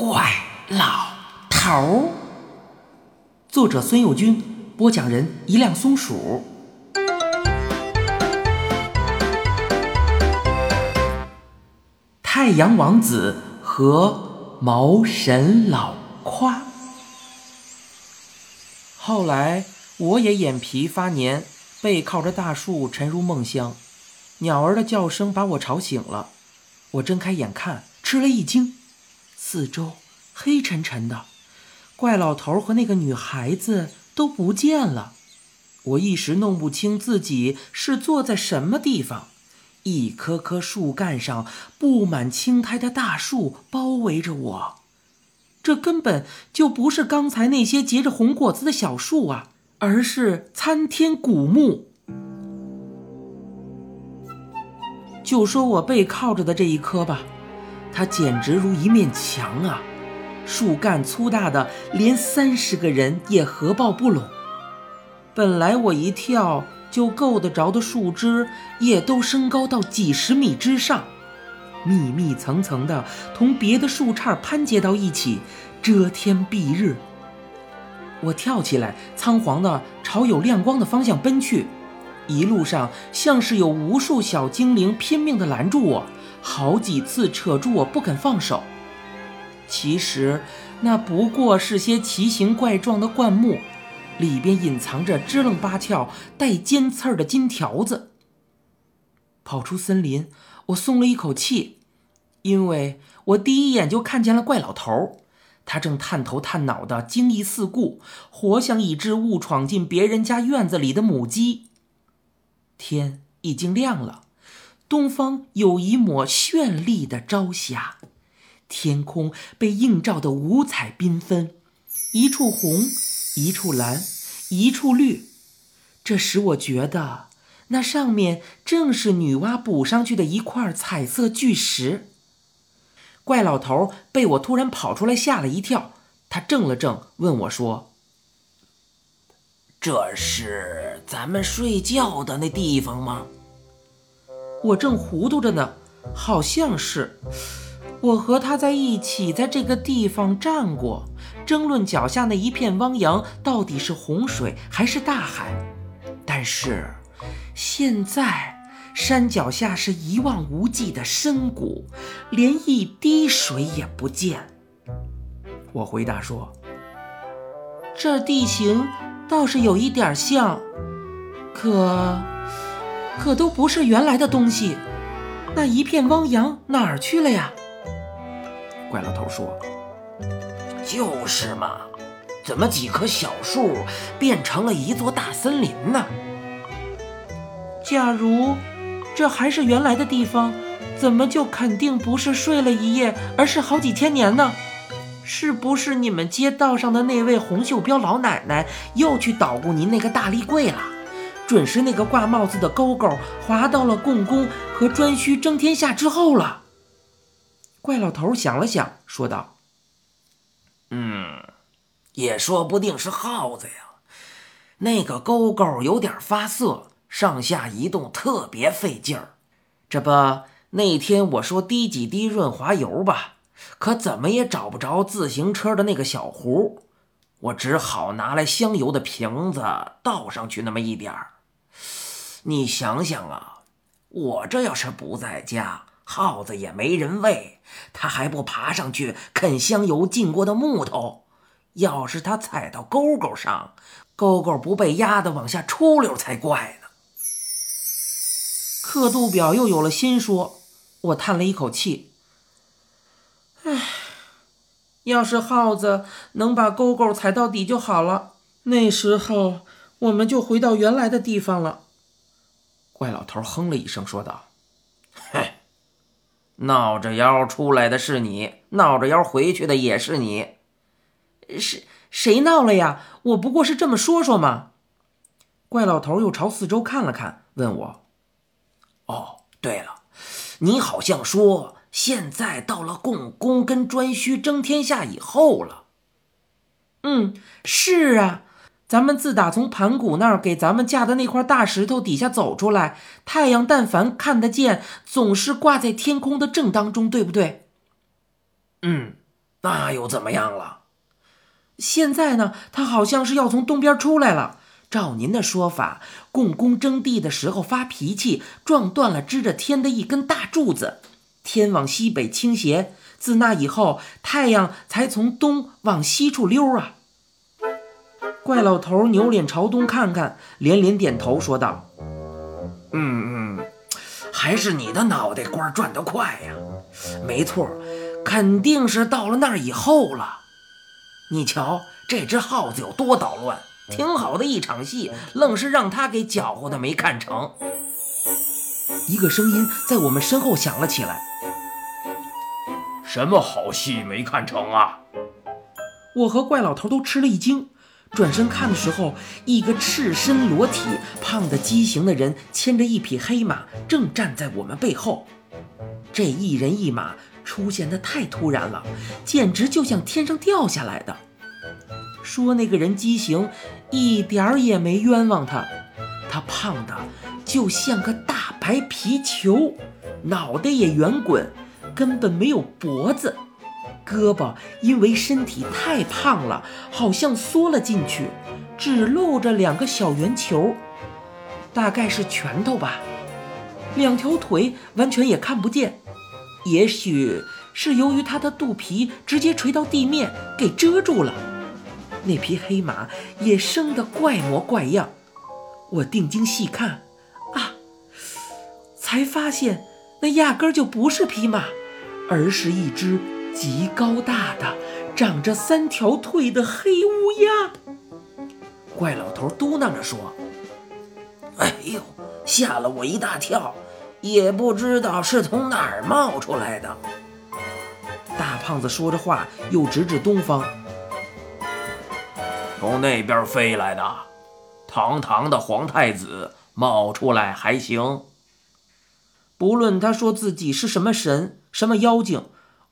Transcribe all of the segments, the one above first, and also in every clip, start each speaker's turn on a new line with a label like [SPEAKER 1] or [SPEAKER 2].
[SPEAKER 1] 怪老头儿，作者孙幼军，播讲人一辆松鼠。太阳王子和毛神老夸。后来我也眼皮发黏，背靠着大树沉入梦乡，鸟儿的叫声把我吵醒了。我睁开眼看，吃了一惊。四周黑沉沉的，怪老头和那个女孩子都不见了。我一时弄不清自己是坐在什么地方。一棵棵树干上布满青苔的大树包围着我，这根本就不是刚才那些结着红果子的小树啊，而是参天古木。就说我背靠着的这一棵吧。它简直如一面墙啊！树干粗大的，连三十个人也合抱不拢。本来我一跳就够得着的树枝，也都升高到几十米之上，密密层层的，同别的树杈攀接到一起，遮天蔽日。我跳起来，仓皇的朝有亮光的方向奔去，一路上像是有无数小精灵拼命的拦住我。好几次扯住我不肯放手，其实那不过是些奇形怪状的灌木，里边隐藏着支棱八翘、带尖刺儿的金条子。跑出森林，我松了一口气，因为我第一眼就看见了怪老头，他正探头探脑的惊异四顾，活像一只误闯进别人家院子里的母鸡。天已经亮了。东方有一抹绚丽的朝霞，天空被映照得五彩缤纷，一处红，一处蓝，一处绿。这使我觉得那上面正是女娲补上去的一块彩色巨石。怪老头被我突然跑出来吓了一跳，他怔了怔，问我说：“
[SPEAKER 2] 这是咱们睡觉的那地方吗？”
[SPEAKER 1] 我正糊涂着呢，好像是我和他在一起，在这个地方站过，争论脚下那一片汪洋到底是洪水还是大海。但是现在山脚下是一望无际的深谷，连一滴水也不见。我回答说：“这地形倒是有一点像，可……”可都不是原来的东西，那一片汪洋哪儿去了呀？怪老头说：“
[SPEAKER 2] 就是嘛，怎么几棵小树变成了一座大森林呢？
[SPEAKER 1] 假如这还是原来的地方，怎么就肯定不是睡了一夜，而是好几千年呢？是不是你们街道上的那位红袖标老奶奶又去捣鼓您那个大立柜了？”准是那个挂帽子的勾勾滑到了共工和颛顼争天下之后了。怪老头想了想，说道：“
[SPEAKER 2] 嗯，也说不定是耗子呀。那个勾勾有点发涩，上下移动特别费劲儿。这不，那天我说滴几滴润滑油吧，可怎么也找不着自行车的那个小壶，我只好拿来香油的瓶子倒上去那么一点儿。”你想想啊，我这要是不在家，耗子也没人喂，它还不爬上去啃香油浸过的木头？要是它踩到沟沟上，沟沟不被压得往下出溜才怪呢。
[SPEAKER 1] 刻度表又有了新说，我叹了一口气，唉，要是耗子能把沟沟踩到底就好了，那时候我们就回到原来的地方了。怪老头哼了一声，说道：“
[SPEAKER 2] 嘿，闹着腰出来的是你，闹着腰回去的也是你。
[SPEAKER 1] 是谁闹了呀？我不过是这么说说嘛。”怪老头又朝四周看了看，问我：“
[SPEAKER 2] 哦，对了，你好像说现在到了共工跟颛顼争天下以后了。”“
[SPEAKER 1] 嗯，是啊。”咱们自打从盘古那儿给咱们架的那块大石头底下走出来，太阳但凡看得见，总是挂在天空的正当中，对不对？
[SPEAKER 2] 嗯，那又怎么样了？
[SPEAKER 1] 现在呢，他好像是要从东边出来了。照您的说法，共工征地的时候发脾气，撞断了支着天的一根大柱子，天往西北倾斜。自那以后，太阳才从东往西处溜啊。怪老头扭脸朝东看看，连连点头说道：“
[SPEAKER 2] 嗯嗯，还是你的脑袋瓜转得快呀。没错，肯定是到了那儿以后了。你瞧，这只耗子有多捣乱。”挺好的一场戏，愣是让他给搅和的没看成。
[SPEAKER 1] 一个声音在我们身后响了起来：“
[SPEAKER 3] 什么好戏没看成啊？”
[SPEAKER 1] 我和怪老头都吃了一惊，转身看的时候，一个赤身裸体、胖的畸形的人牵着一匹黑马，正站在我们背后。这一人一马出现的太突然了，简直就像天上掉下来的。说那个人畸形，一点儿也没冤枉他。他胖的就像个大白皮球，脑袋也圆滚，根本没有脖子，胳膊因为身体太胖了，好像缩了进去，只露着两个小圆球，大概是拳头吧。两条腿完全也看不见，也许是由于他的肚皮直接垂到地面给遮住了。那匹黑马也生得怪模怪样，我定睛细看，啊，才发现那压根儿就不是匹马，而是一只极高大的、长着三条腿的黑乌鸦。
[SPEAKER 2] 怪老头嘟囔着说：“哎呦，吓了我一大跳，也不知道是从哪儿冒出来的。”
[SPEAKER 1] 大胖子说着话，又指指东方。
[SPEAKER 3] 从那边飞来的，堂堂的皇太子冒出来还行。
[SPEAKER 1] 不论他说自己是什么神、什么妖精，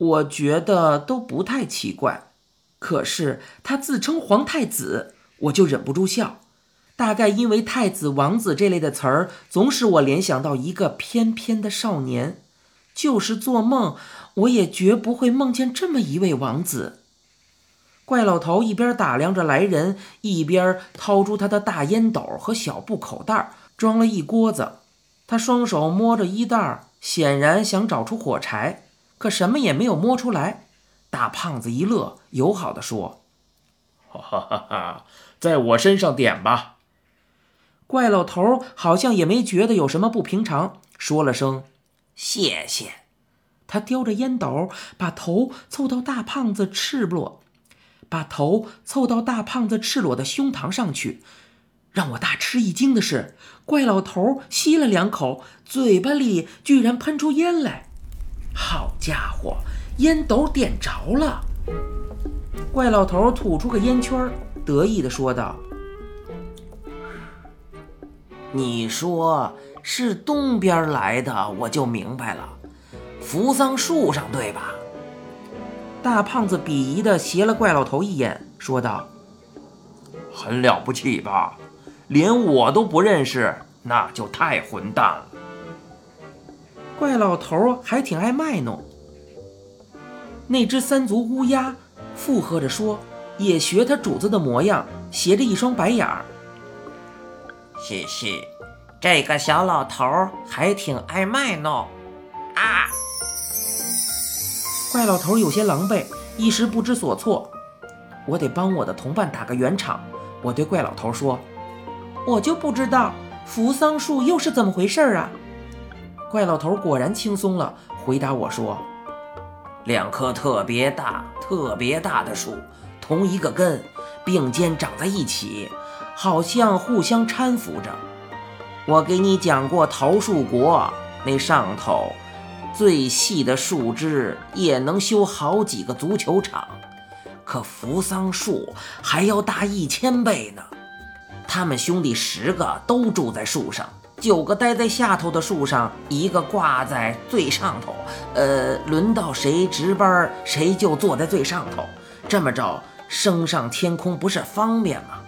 [SPEAKER 1] 我觉得都不太奇怪。可是他自称皇太子，我就忍不住笑。大概因为太子、王子这类的词儿，总使我联想到一个翩翩的少年。就是做梦，我也绝不会梦见这么一位王子。怪老头一边打量着来人，一边掏出他的大烟斗和小布口袋，装了一锅子。他双手摸着衣袋，显然想找出火柴，可什么也没有摸出来。大胖子一乐，友好的说：“
[SPEAKER 3] 哈哈哈，在我身上点吧。”
[SPEAKER 1] 怪老头好像也没觉得有什么不平常，说了声“
[SPEAKER 2] 谢谢”。
[SPEAKER 1] 他叼着烟斗，把头凑到大胖子赤裸。把头凑到大胖子赤裸的胸膛上去，让我大吃一惊的是，怪老头吸了两口，嘴巴里居然喷出烟来。好家伙，烟斗点着了！怪老头吐出个烟圈，得意地说道：“
[SPEAKER 2] 你说是东边来的，我就明白了，扶桑树上对吧？”
[SPEAKER 1] 大胖子鄙夷地斜了怪老头一眼，说道：“
[SPEAKER 3] 很了不起吧？连我都不认识，那就太混蛋了。”
[SPEAKER 1] 怪老头还挺爱卖弄。那只三足乌鸦附和着说，也学他主子的模样，斜着一双白眼儿：“
[SPEAKER 2] 嘻嘻，这个小老头还挺爱卖弄啊。”
[SPEAKER 1] 怪老头有些狼狈，一时不知所措。我得帮我的同伴打个圆场。我对怪老头说：“我就不知道扶桑树又是怎么回事啊？”怪老头果然轻松了，回答我说：“
[SPEAKER 2] 两棵特别大、特别大的树，同一个根，并肩长在一起，好像互相搀扶着。我给你讲过桃树国，那上头……”最细的树枝也能修好几个足球场，可扶桑树还要大一千倍呢。他们兄弟十个都住在树上，九个待在下头的树上，一个挂在最上头。呃，轮到谁值班，谁就坐在最上头。这么着，升上天空不是方便吗？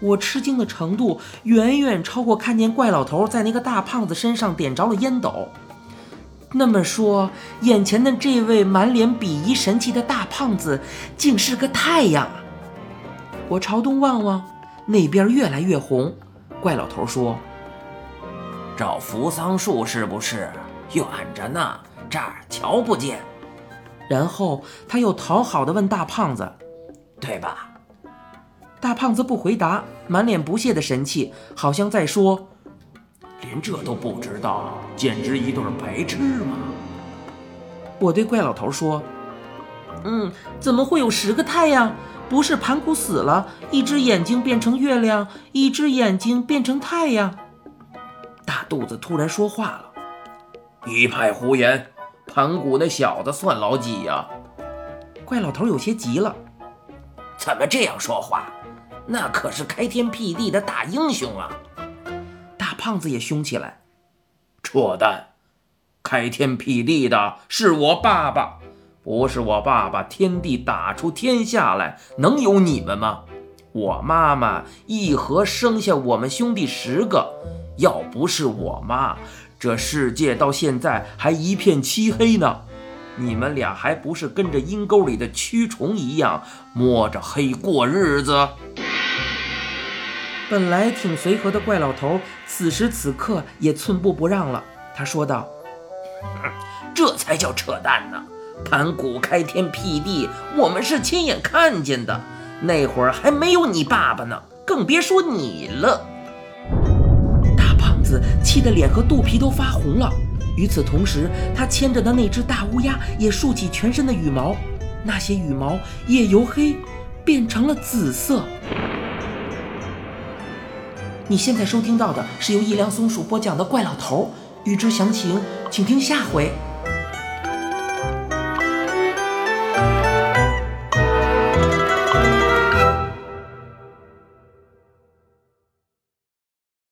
[SPEAKER 1] 我吃惊的程度远远超过看见怪老头在那个大胖子身上点着了烟斗。那么说，眼前的这位满脸鄙夷神气的大胖子，竟是个太阳啊！我朝东望望，那边越来越红。怪老头说：“
[SPEAKER 2] 找扶桑树是不是？远着呢，这儿瞧不见。”
[SPEAKER 1] 然后他又讨好的问大胖子：“
[SPEAKER 2] 对吧？”
[SPEAKER 1] 大胖子不回答，满脸不屑的神气，好像在说。
[SPEAKER 3] 连这都不知道，简直一对白痴嘛！
[SPEAKER 1] 我对怪老头说：“嗯，怎么会有十个太阳？不是盘古死了，一只眼睛变成月亮，一只眼睛变成太阳？”大肚子突然说话了：“
[SPEAKER 3] 一派胡言！盘古那小子算老几呀？”
[SPEAKER 1] 怪老头有些急了：“
[SPEAKER 2] 怎么这样说话？那可是开天辟地的大英雄啊！”
[SPEAKER 1] 大胖子也凶起来，
[SPEAKER 3] 扯淡！开天辟地的是我爸爸，不是我爸爸，天地打出天下来，能有你们吗？我妈妈一合生下我们兄弟十个，要不是我妈，这世界到现在还一片漆黑呢。你们俩还不是跟着阴沟里的蛆虫一样，摸着黑过日子？
[SPEAKER 1] 本来挺随和的怪老头，此时此刻也寸步不让了。他说道：“
[SPEAKER 2] 这才叫扯淡呢！盘古开天辟地，我们是亲眼看见的，那会儿还没有你爸爸呢，更别说你了。”
[SPEAKER 1] 子气得脸和肚皮都发红了。与此同时，他牵着的那只大乌鸦也竖起全身的羽毛，那些羽毛也由黑变成了紫色。你现在收听到的是由一良松鼠播讲的《怪老头》，欲知详情，请听下回。